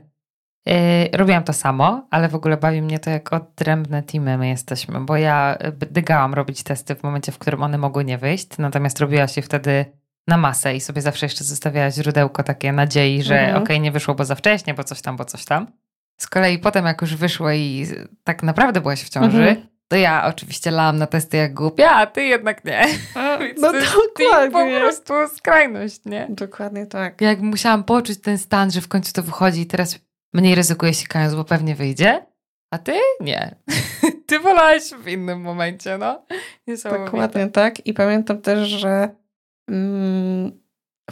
Yy, robiłam to samo, ale w ogóle bawi mnie to, jak odrębne teamy my jesteśmy, bo ja dygałam robić testy w momencie, w którym one mogły nie wyjść, natomiast robiła się wtedy na masę i sobie zawsze jeszcze zostawiała źródełko takie nadziei, że mhm. okej, okay, nie wyszło, bo za wcześnie, bo coś tam, bo coś tam. Z kolei potem, jak już wyszło i tak naprawdę byłaś w ciąży, mhm. to ja oczywiście lałam na testy jak głupia, a ty jednak nie. A, <laughs> no dokładnie. Po prostu skrajność, nie? Dokładnie tak. Jak musiałam poczuć ten stan, że w końcu to wychodzi i teraz mniej ryzykuję sikając, bo pewnie wyjdzie, a ty nie. <laughs> ty wolałaś w innym momencie, no. Dokładnie tak. I pamiętam też, że mm,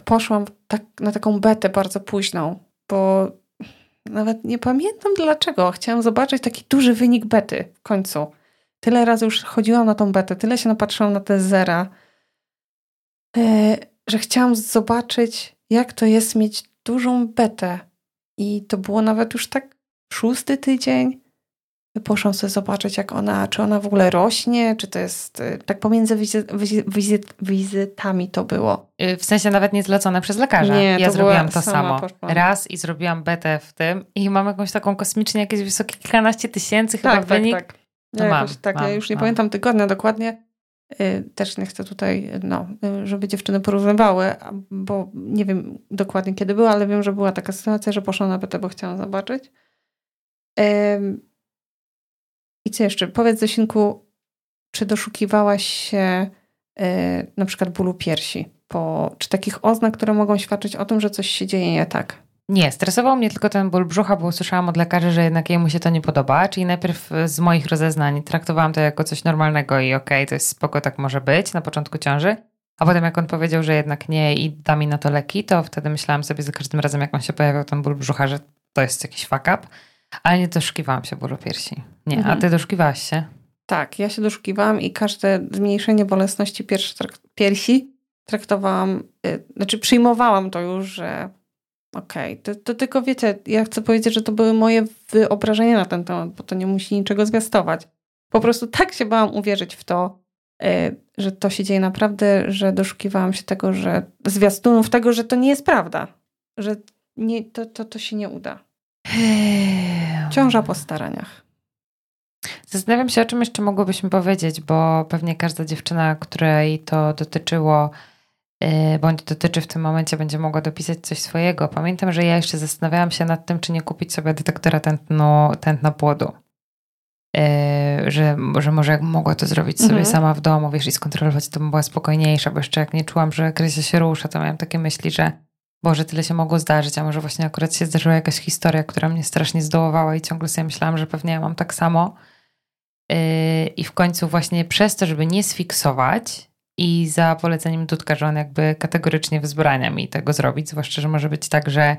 poszłam tak, na taką betę bardzo późną, bo nawet nie pamiętam dlaczego. Chciałam zobaczyć taki duży wynik bety w końcu. Tyle razy już chodziłam na tą betę, tyle się napatrzyłam na te zera, e, że chciałam zobaczyć, jak to jest mieć dużą betę i to było nawet już tak szósty tydzień. poszłam sobie zobaczyć, jak ona, czy ona w ogóle rośnie, czy to jest y, tak pomiędzy wizyt, wizyt, wizytami to było. Y, w sensie nawet nie zlecone przez lekarza. Nie, ja to zrobiłam to samo. Poszłam. Raz i zrobiłam betę w tym i mam jakąś taką kosmicznie jakieś wysokie kilkanaście tysięcy chyba tak, wynik. Tak, tak. Ja, mam, tak mam, ja już nie mam. pamiętam tygodnia dokładnie. Y, też nie chcę tutaj, no, żeby dziewczyny porównywały, bo nie wiem dokładnie kiedy była, ale wiem, że była taka sytuacja, że poszłam na betę, bo chciałam zobaczyć. I co jeszcze? Powiedz Zosinku, czy doszukiwałaś się yy, na przykład bólu piersi? Po, czy takich oznak, które mogą świadczyć o tym, że coś się dzieje nie tak? Nie, stresował mnie tylko ten ból brzucha, bo usłyszałam od lekarzy, że jednak jemu się to nie podoba. Czyli najpierw z moich rozeznań traktowałam to jako coś normalnego i okej, okay, to jest spoko, tak może być na początku ciąży. A potem jak on powiedział, że jednak nie i da mi na to leki, to wtedy myślałam sobie za każdym razem, jak on się pojawiał ten ból brzucha, że to jest jakiś fuck up. Ale nie doszukiwałam się bólu piersi. Nie, mhm. a ty doszukiwałaś się? Tak, ja się doszukiwałam i każde zmniejszenie bolesności piersi, piersi traktowałam, yy, znaczy przyjmowałam to już, że okej, okay. to, to, tylko wiecie, ja chcę powiedzieć, że to były moje wyobrażenia na ten temat, bo to nie musi niczego zwiastować. Po prostu tak się bałam uwierzyć w to, yy, że to się dzieje naprawdę, że doszukiwałam się tego, że zwiastunów tego, że to nie jest prawda, że nie, to, to, to się nie uda. Ciąża po staraniach. Zastanawiam się, o czym jeszcze mogłybyśmy powiedzieć, bo pewnie każda dziewczyna, której to dotyczyło, y, bądź dotyczy w tym momencie, będzie mogła dopisać coś swojego. Pamiętam, że ja jeszcze zastanawiałam się nad tym, czy nie kupić sobie detektora tętno, tętna płodu. Yy, że, że może jak mogła to zrobić sobie mhm. sama w domu, wiesz, i skontrolować, to bym była spokojniejsza, bo jeszcze jak nie czułam, że Krysia się rusza, to miałam takie myśli, że Boże, tyle się mogło zdarzyć, a może właśnie akurat się zdarzyła jakaś historia, która mnie strasznie zdołowała i ciągle sobie myślałam, że pewnie ja mam tak samo. Yy, I w końcu właśnie przez to, żeby nie sfiksować i za poleceniem Dudka, że on jakby kategorycznie wzbrania mi tego zrobić, zwłaszcza, że może być tak, że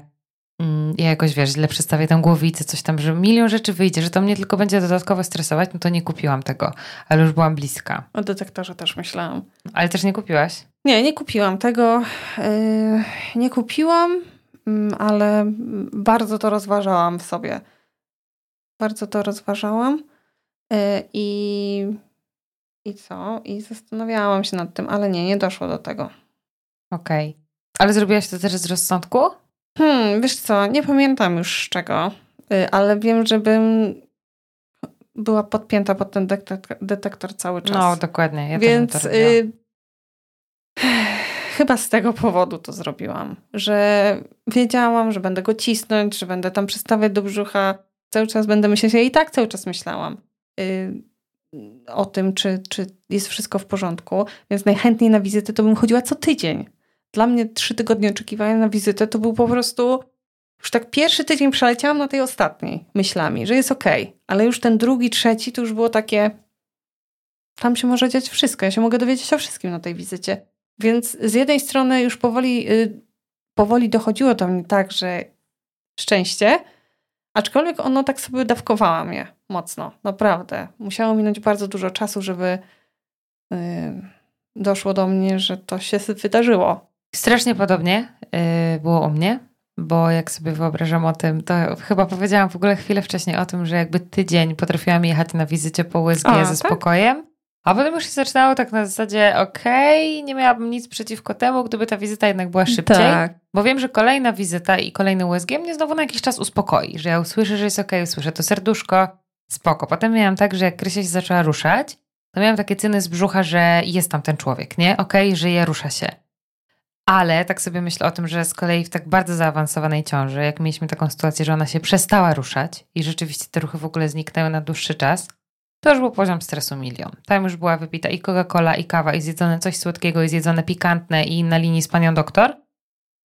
mm, ja jakoś, wiesz, źle przedstawię tę głowicę, coś tam, że milion rzeczy wyjdzie, że to mnie tylko będzie dodatkowo stresować, no to nie kupiłam tego, ale już byłam bliska. O detektorze też myślałam. Ale też nie kupiłaś? Nie, nie kupiłam tego. Yy, nie kupiłam, mm, ale bardzo to rozważałam w sobie. Bardzo to rozważałam yy, i, i co? I zastanawiałam się nad tym, ale nie, nie doszło do tego. Okej. Okay. Ale zrobiłaś to też z rozsądku? Hmm, wiesz co, nie pamiętam już z czego, yy, ale wiem, żebym była podpięta pod ten detektor, detektor cały czas. No, dokładnie. Ja Więc <sighs> Chyba z tego powodu to zrobiłam, że wiedziałam, że będę go cisnąć, że będę tam przystawiać do brzucha. Cały czas będę myśleć, ja i tak cały czas myślałam yy, o tym, czy, czy jest wszystko w porządku, więc najchętniej na wizytę to bym chodziła co tydzień. Dla mnie trzy tygodnie oczekiwania na wizytę to był po prostu już tak pierwszy tydzień przeleciałam na tej ostatniej myślami, że jest okej, okay. ale już ten drugi, trzeci to już było takie tam się może dziać wszystko, ja się mogę dowiedzieć o wszystkim na tej wizycie. Więc z jednej strony już powoli, y, powoli dochodziło do mnie tak, że szczęście, aczkolwiek ono tak sobie dawkowała mnie mocno, naprawdę. Musiało minąć bardzo dużo czasu, żeby y, doszło do mnie, że to się wydarzyło. Strasznie podobnie y, było u mnie, bo jak sobie wyobrażam o tym, to chyba powiedziałam w ogóle chwilę wcześniej o tym, że jakby tydzień potrafiłam jechać na wizycie po USG A, ze tak? A potem już się zaczynało tak na zasadzie, okej, okay, nie miałabym nic przeciwko temu, gdyby ta wizyta jednak była szybciej. Tak. Bo wiem, że kolejna wizyta i kolejny USG mnie znowu na jakiś czas uspokoi, że ja usłyszę, że jest okej, okay, usłyszę to serduszko, spoko. Potem miałam tak, że jak Krysia się zaczęła ruszać, to miałam takie cyny z brzucha, że jest tam ten człowiek, nie? Okej, okay, żyje, rusza się. Ale tak sobie myślę o tym, że z kolei w tak bardzo zaawansowanej ciąży, jak mieliśmy taką sytuację, że ona się przestała ruszać i rzeczywiście te ruchy w ogóle zniknęły na dłuższy czas, to już był poziom stresu milion. Tam już była wypita i Coca-Cola, i kawa, i zjedzone coś słodkiego, i zjedzone pikantne, i na linii z panią doktor.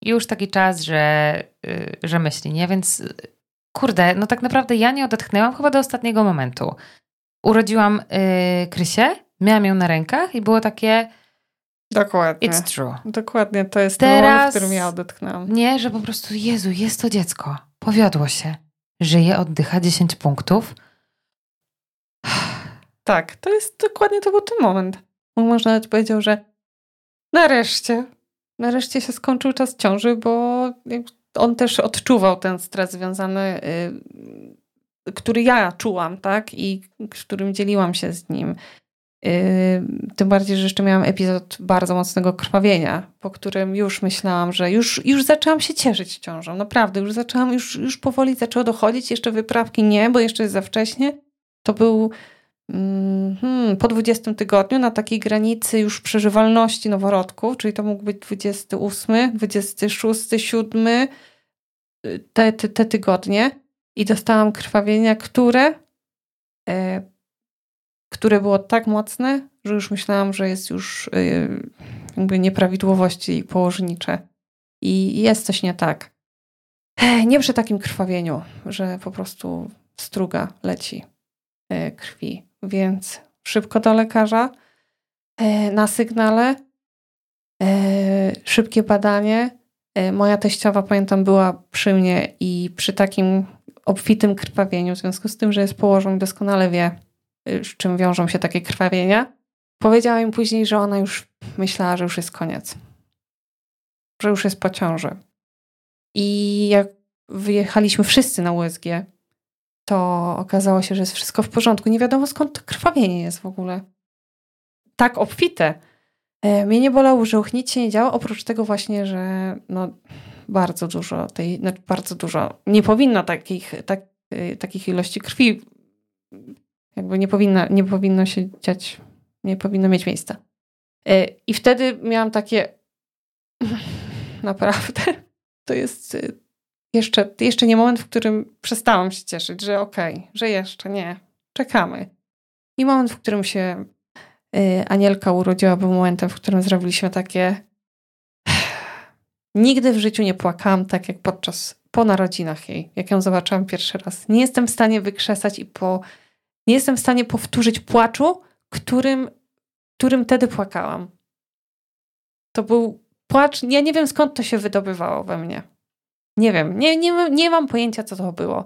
I już taki czas, że, yy, że myśli, nie? Więc kurde, no tak naprawdę ja nie odetchnęłam chyba do ostatniego momentu. Urodziłam yy, Krysię, miałam ją na rękach i było takie... Dokładnie. It's true. Dokładnie, to jest Teraz, ten moment, w którym ja odetchnęłam. Nie, że po prostu, Jezu, jest to dziecko. Powiodło się. Żyje, oddycha 10 punktów tak, to jest dokładnie to był ten moment. Mąż nawet powiedział, że nareszcie, nareszcie się skończył czas ciąży, bo on też odczuwał ten stres związany y, który ja czułam, tak? I którym dzieliłam się z nim. Yy, tym bardziej, że jeszcze miałam epizod bardzo mocnego krwawienia, po którym już myślałam, że już, już zaczęłam się cieszyć ciążą. Naprawdę, już zaczęłam, już, już powoli zaczęło dochodzić. Jeszcze wyprawki nie, bo jeszcze jest za wcześnie. To był hmm, po 20 tygodniu na takiej granicy już przeżywalności noworodków, czyli to mógł być 28, 26, 7 te, te, te tygodnie i dostałam krwawienia, które, e, które było tak mocne, że już myślałam, że jest już e, jakby nieprawidłowości położnicze. I jest coś nie tak. E, nie przy takim krwawieniu, że po prostu struga leci e, krwi. Więc szybko do lekarza, e, na sygnale, e, szybkie badanie. Moja teściowa, pamiętam, była przy mnie i przy takim obfitym krwawieniu, w związku z tym, że jest położą doskonale wie, y, z czym wiążą się takie krwawienia. Powiedziała im później, że ona już myślała, że już jest koniec. Że już jest po ciąży. I jak wyjechaliśmy wszyscy na USG, to okazało się, że jest wszystko w porządku. Nie wiadomo skąd to krwawienie jest w ogóle. Tak obfite. E, mnie nie bolało brzuch, nic się nie działo, oprócz tego właśnie, że no, bardzo dużo tej, znaczy bardzo dużo, nie powinno takich, tak, y, takich ilości krwi, jakby nie powinno, nie powinno się dziać, nie powinno mieć miejsca. Y, I wtedy miałam takie, <laughs> naprawdę, to jest jeszcze, jeszcze nie moment, w którym przestałam się cieszyć, że okej, okay, że jeszcze nie, czekamy. I moment, w którym się Anielka urodziła, był momentem, w którym zrobiliśmy takie <sighs> Nigdy w życiu nie płakałam tak jak podczas, po narodzinach jej, jak ją zobaczyłam pierwszy raz. Nie jestem w stanie wykrzesać i po, nie jestem w stanie powtórzyć płaczu, którym, którym wtedy płakałam. To był płacz, ja nie wiem skąd to się wydobywało we mnie. Nie wiem, nie, nie, nie mam pojęcia co to było.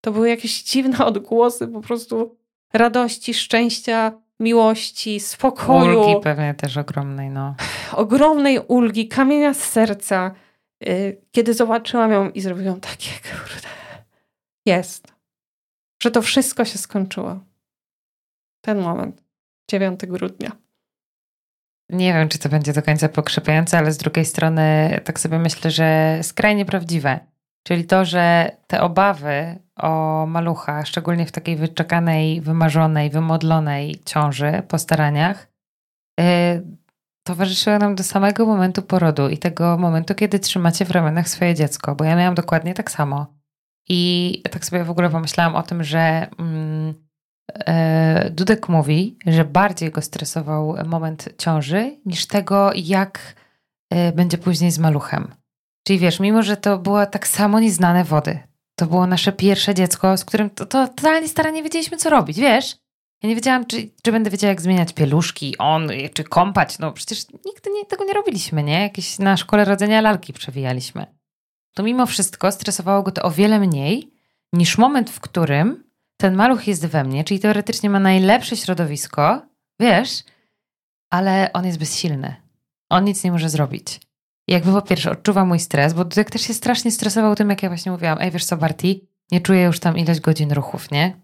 To były jakieś dziwne odgłosy po prostu radości, szczęścia, miłości, spokoju. Ulgi pewnie też ogromnej, no. Ogromnej ulgi, kamienia z serca. Y, kiedy zobaczyłam ją i zrobiłam takie, kurde, jest. Że to wszystko się skończyło. Ten moment. 9 grudnia. Nie wiem, czy to będzie do końca pokrzepiające, ale z drugiej strony tak sobie myślę, że skrajnie prawdziwe. Czyli to, że te obawy o malucha, szczególnie w takiej wyczekanej, wymarzonej, wymodlonej ciąży po staraniach, yy, towarzyszyły nam do samego momentu porodu i tego momentu, kiedy trzymacie w ramionach swoje dziecko, bo ja miałam dokładnie tak samo. I tak sobie w ogóle pomyślałam o tym, że mm, Dudek mówi, że bardziej go stresował moment ciąży niż tego, jak e, będzie później z maluchem. Czyli wiesz, mimo że to było tak samo nieznane wody, to było nasze pierwsze dziecko, z którym to, to totalnie stara nie wiedzieliśmy, co robić, wiesz? Ja nie wiedziałam, czy, czy będę wiedziała, jak zmieniać pieluszki, on, czy kąpać. No przecież nigdy nie, tego nie robiliśmy, nie? Jakieś na szkole rodzenia lalki przewijaliśmy. To mimo wszystko stresowało go to o wiele mniej niż moment, w którym ten maluch jest we mnie, czyli teoretycznie ma najlepsze środowisko, wiesz, ale on jest bezsilny. On nic nie może zrobić jakby po pierwsze odczuwa mój stres, bo Dudek też się strasznie stresował tym, jak ja właśnie mówiłam, ej wiesz co Barty, nie czuję już tam ileś godzin ruchów, nie?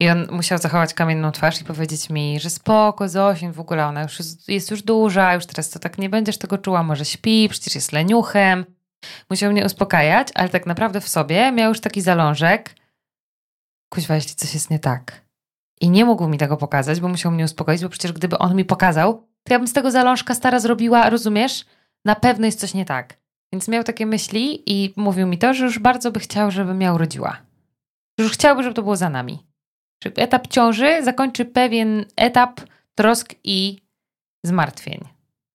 I on musiał zachować kamienną twarz i powiedzieć mi, że spoko, Zosien w ogóle, ona już jest, jest już duża, już teraz to tak nie będziesz tego czuła, może śpi, przecież jest leniuchem. Musiał mnie uspokajać, ale tak naprawdę w sobie miał już taki zalążek, kuźwa, jeśli coś jest nie tak. I nie mógł mi tego pokazać, bo musiał mnie uspokoić, bo przecież gdyby on mi pokazał, to ja bym z tego zalążka stara zrobiła, rozumiesz? na pewno jest coś nie tak. Więc miał takie myśli i mówił mi to, że już bardzo by chciał, żebym ja urodziła. Że już chciałby, żeby to było za nami. Że etap ciąży zakończy pewien etap trosk i zmartwień.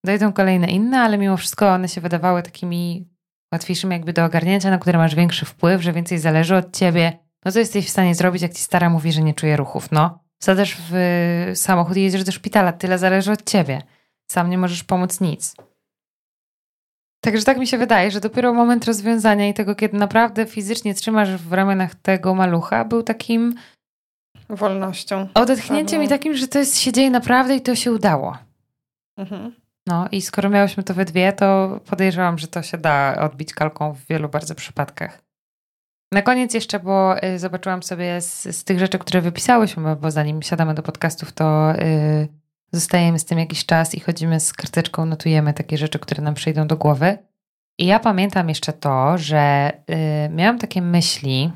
Dojdą kolejne inne, ale mimo wszystko one się wydawały takimi łatwiejszymi jakby do ogarnięcia, na które masz większy wpływ, że więcej zależy od ciebie. No co jesteś w stanie zrobić, jak ci stara mówi, że nie czuje ruchów? No, wsadzasz w samochód i jedziesz do szpitala, tyle zależy od ciebie. Sam nie możesz pomóc nic. Także tak mi się wydaje, że dopiero moment rozwiązania i tego, kiedy naprawdę fizycznie trzymasz w ramionach tego malucha, był takim wolnością. Odetchnięciem i takim, że to jest, się dzieje naprawdę i to się udało. Mhm. No i skoro miałyśmy to we dwie, to podejrzewam, że to się da odbić kalką w wielu bardzo przypadkach. Na koniec jeszcze, bo y, zobaczyłam sobie z, z tych rzeczy, które wypisałyśmy, bo, bo zanim siadamy do podcastów, to y, zostajemy z tym jakiś czas i chodzimy z karteczką, notujemy takie rzeczy, które nam przyjdą do głowy. I ja pamiętam jeszcze to, że y, miałam takie myśli,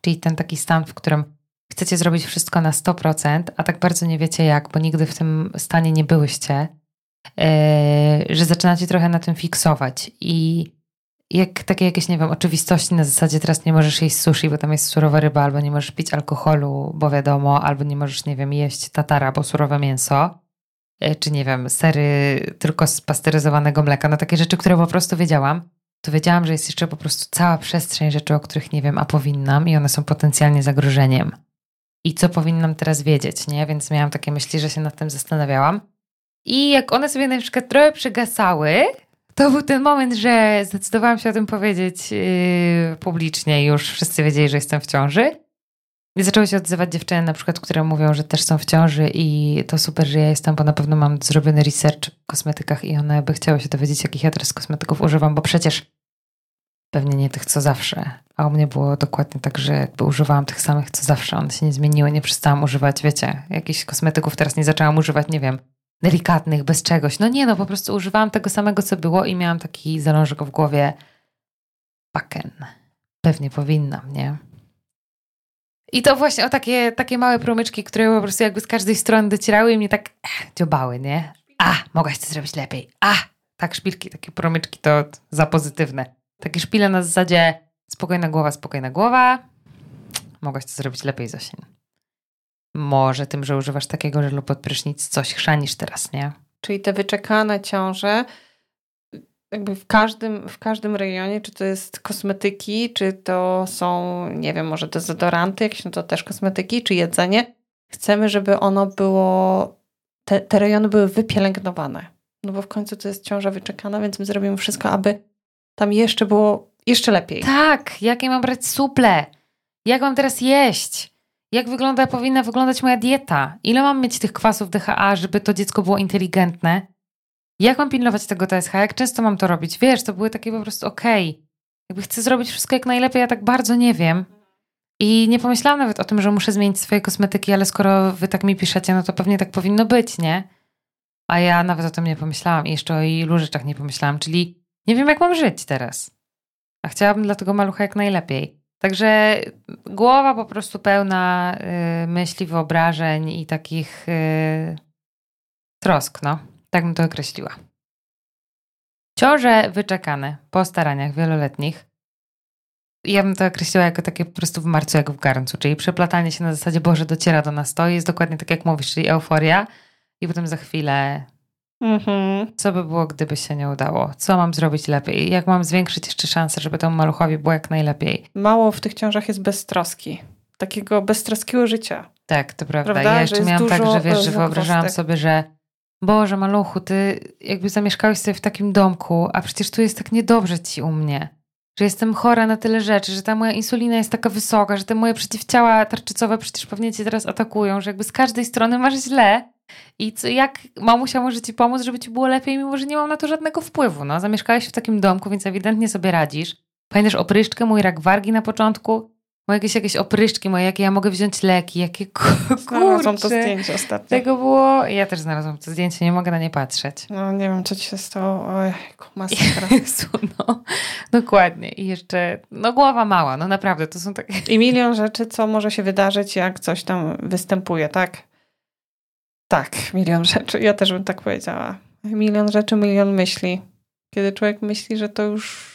czyli ten taki stan, w którym chcecie zrobić wszystko na 100%, a tak bardzo nie wiecie jak, bo nigdy w tym stanie nie byłyście, że zaczynacie trochę na tym fiksować i jak takie jakieś, nie wiem, oczywistości na zasadzie teraz nie możesz jeść sushi, bo tam jest surowa ryba, albo nie możesz pić alkoholu, bo wiadomo, albo nie możesz, nie wiem, jeść tatara, bo surowe mięso, e, czy nie wiem, sery tylko z pasteryzowanego mleka, no takie rzeczy, które po prostu wiedziałam, to wiedziałam, że jest jeszcze po prostu cała przestrzeń rzeczy, o których nie wiem, a powinnam i one są potencjalnie zagrożeniem. I co powinnam teraz wiedzieć, nie? Więc miałam takie myśli, że się nad tym zastanawiałam. I jak one sobie na przykład trochę przygasały, to był ten moment, że zdecydowałam się o tym powiedzieć yy, publicznie. Już wszyscy wiedzieli, że jestem w ciąży. I zaczęły się odzywać dziewczyny, na przykład, które mówią, że też są w ciąży i to super, że ja jestem, bo na pewno mam zrobiony research w kosmetykach i one by chciały się dowiedzieć, jakich ja teraz kosmetyków używam, bo przecież pewnie nie tych, co zawsze. A u mnie było dokładnie tak, że jakby używałam tych samych, co zawsze. One się nie zmieniły, nie przestałam używać, wiecie, jakichś kosmetyków teraz nie zaczęłam używać, nie wiem, delikatnych, bez czegoś. No nie, no po prostu używałam tego samego, co było i miałam taki zalążek w głowie. Paken. Pewnie powinnam, nie? I to właśnie o takie, takie małe promyczki, które po prostu jakby z każdej strony docierały i mnie tak eh, dziobały, nie? A, mogłaś to zrobić lepiej. A, tak szpilki, takie promyczki to za pozytywne. Takie szpile na zasadzie spokojna głowa, spokojna głowa. Mogłaś to zrobić lepiej, Zosin może tym, że używasz takiego żelu pod prysznic, coś chrzanisz teraz, nie? Czyli te wyczekane ciąże jakby w każdym, w każdym rejonie, czy to jest kosmetyki, czy to są, nie wiem, może dezodoranty jakieś, no to też kosmetyki, czy jedzenie. Chcemy, żeby ono było, te, te rejony były wypielęgnowane. No bo w końcu to jest ciąża wyczekana, więc my zrobimy wszystko, aby tam jeszcze było jeszcze lepiej. Tak, jakie mam brać suple? Jak mam teraz jeść? Jak wygląda, powinna wyglądać moja dieta, ile mam mieć tych kwasów DHA, żeby to dziecko było inteligentne, jak mam pilnować tego TSH, jak często mam to robić. Wiesz, to były takie po prostu okej. Okay. Jakby chcę zrobić wszystko jak najlepiej, ja tak bardzo nie wiem. I nie pomyślałam nawet o tym, że muszę zmienić swoje kosmetyki, ale skoro wy tak mi piszecie, no to pewnie tak powinno być, nie? A ja nawet o tym nie pomyślałam i jeszcze o ilu rzeczach nie pomyślałam, czyli nie wiem, jak mam żyć teraz. A chciałabym dla tego malucha jak najlepiej. Także głowa po prostu pełna y, myśli, wyobrażeń i takich y, trosk, no. Tak bym to określiła. Ciąże wyczekane po staraniach wieloletnich. Ja bym to określiła jako takie po prostu w marcu, jak w garncu, czyli przeplatanie się na zasadzie Boże dociera do nas to jest dokładnie tak jak mówisz, czyli euforia i potem za chwilę Mhm. Co by było, gdyby się nie udało? Co mam zrobić lepiej? Jak mam zwiększyć jeszcze szanse, żeby temu maluchowi było jak najlepiej? Mało w tych ciążach jest beztroski. Takiego beztroskiego życia. Tak, to prawda. prawda? Ja jeszcze miałam tak, że wiesz, że wyobrażałam sobie, że Boże, maluchu, ty jakby zamieszkałeś sobie w takim domku, a przecież tu jest tak niedobrze ci u mnie. Że jestem chora na tyle rzeczy, że ta moja insulina jest taka wysoka, że te moje przeciwciała tarczycowe przecież pewnie cię teraz atakują, że jakby z każdej strony masz źle i co, jak mamusia może ci pomóc, żeby ci było lepiej, mimo że nie mam na to żadnego wpływu. No, zamieszkałeś w takim domku, więc ewidentnie sobie radzisz. Pamiętasz opryszczkę, mój rak wargi na początku? Moje jakieś, jakieś opryszczki moje, jakie ja mogę wziąć leki, jakie kurczę. <laughs> Znalazłam to zdjęcie ostatnio. Tego było... Ja też znalazłam to zdjęcie, nie mogę na nie patrzeć. No nie wiem, co ci się stało. Oj, <laughs> masakra. Jezu, no. Dokładnie. I jeszcze, no głowa mała, no naprawdę, to są takie... I milion rzeczy, co może się wydarzyć, jak coś tam występuje, tak? Tak, milion rzeczy. Ja też bym tak powiedziała. Milion rzeczy, milion myśli. Kiedy człowiek myśli, że to już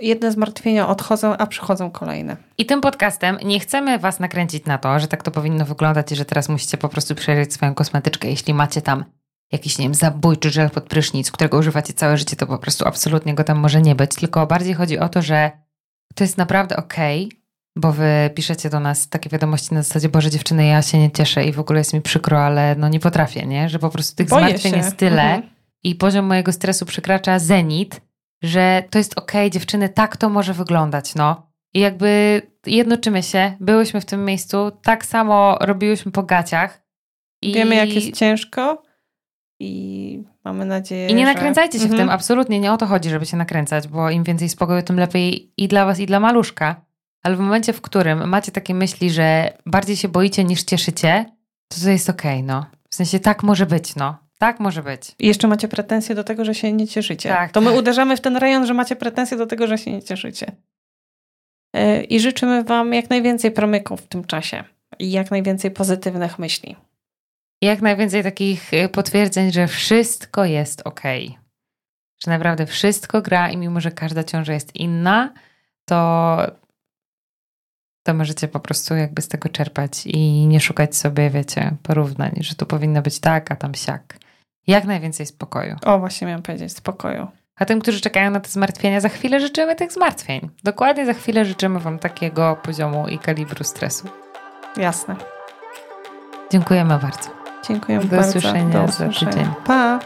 jedne zmartwienia odchodzą, a przychodzą kolejne. I tym podcastem nie chcemy Was nakręcić na to, że tak to powinno wyglądać i że teraz musicie po prostu przejrzeć swoją kosmetyczkę. Jeśli macie tam jakiś, nie wiem, zabójczy żel pod prysznic, którego używacie całe życie, to po prostu absolutnie go tam może nie być. Tylko bardziej chodzi o to, że to jest naprawdę okej, okay, bo wy piszecie do nas takie wiadomości na zasadzie, Boże dziewczyny, ja się nie cieszę i w ogóle jest mi przykro, ale no nie potrafię, nie? Że po prostu tych Boję zmartwień się. jest tyle mhm. i poziom mojego stresu przekracza zenit, że to jest okej, okay, dziewczyny, tak to może wyglądać, no. I jakby jednoczymy się, byłyśmy w tym miejscu, tak samo robiłyśmy po gaciach. I... Wiemy, jak jest ciężko i Mamy nadzieję. I nie nakręcajcie się w mhm. tym, absolutnie nie o to chodzi, żeby się nakręcać, bo im więcej spokoju, tym lepiej i dla was, i dla maluszka. Ale w momencie, w którym macie takie myśli, że bardziej się boicie niż cieszycie, to to jest okej, okay, no. W sensie tak może być, no. Tak może być. I jeszcze macie pretensje do tego, że się nie cieszycie. Tak, to my tak. uderzamy w ten rejon, że macie pretensje do tego, że się nie cieszycie. E, I życzymy Wam jak najwięcej promyków w tym czasie i jak najwięcej pozytywnych myśli. Jak najwięcej takich e, potwierdzeń, że wszystko jest ok. Że naprawdę wszystko gra i mimo, że każda ciąża jest inna, to, to możecie po prostu jakby z tego czerpać i nie szukać sobie, wiecie, porównań, że tu powinno być tak, a tam siak. Jak najwięcej spokoju. O, właśnie miałam powiedzieć, spokoju. A tym, którzy czekają na te zmartwienia, za chwilę życzymy tych zmartwień. Dokładnie za chwilę życzymy Wam takiego poziomu i kalibru stresu. Jasne. Dziękujemy bardzo. Dziękuję Do bardzo. Usłyszenia Do usłyszenia za tydzień. Pa!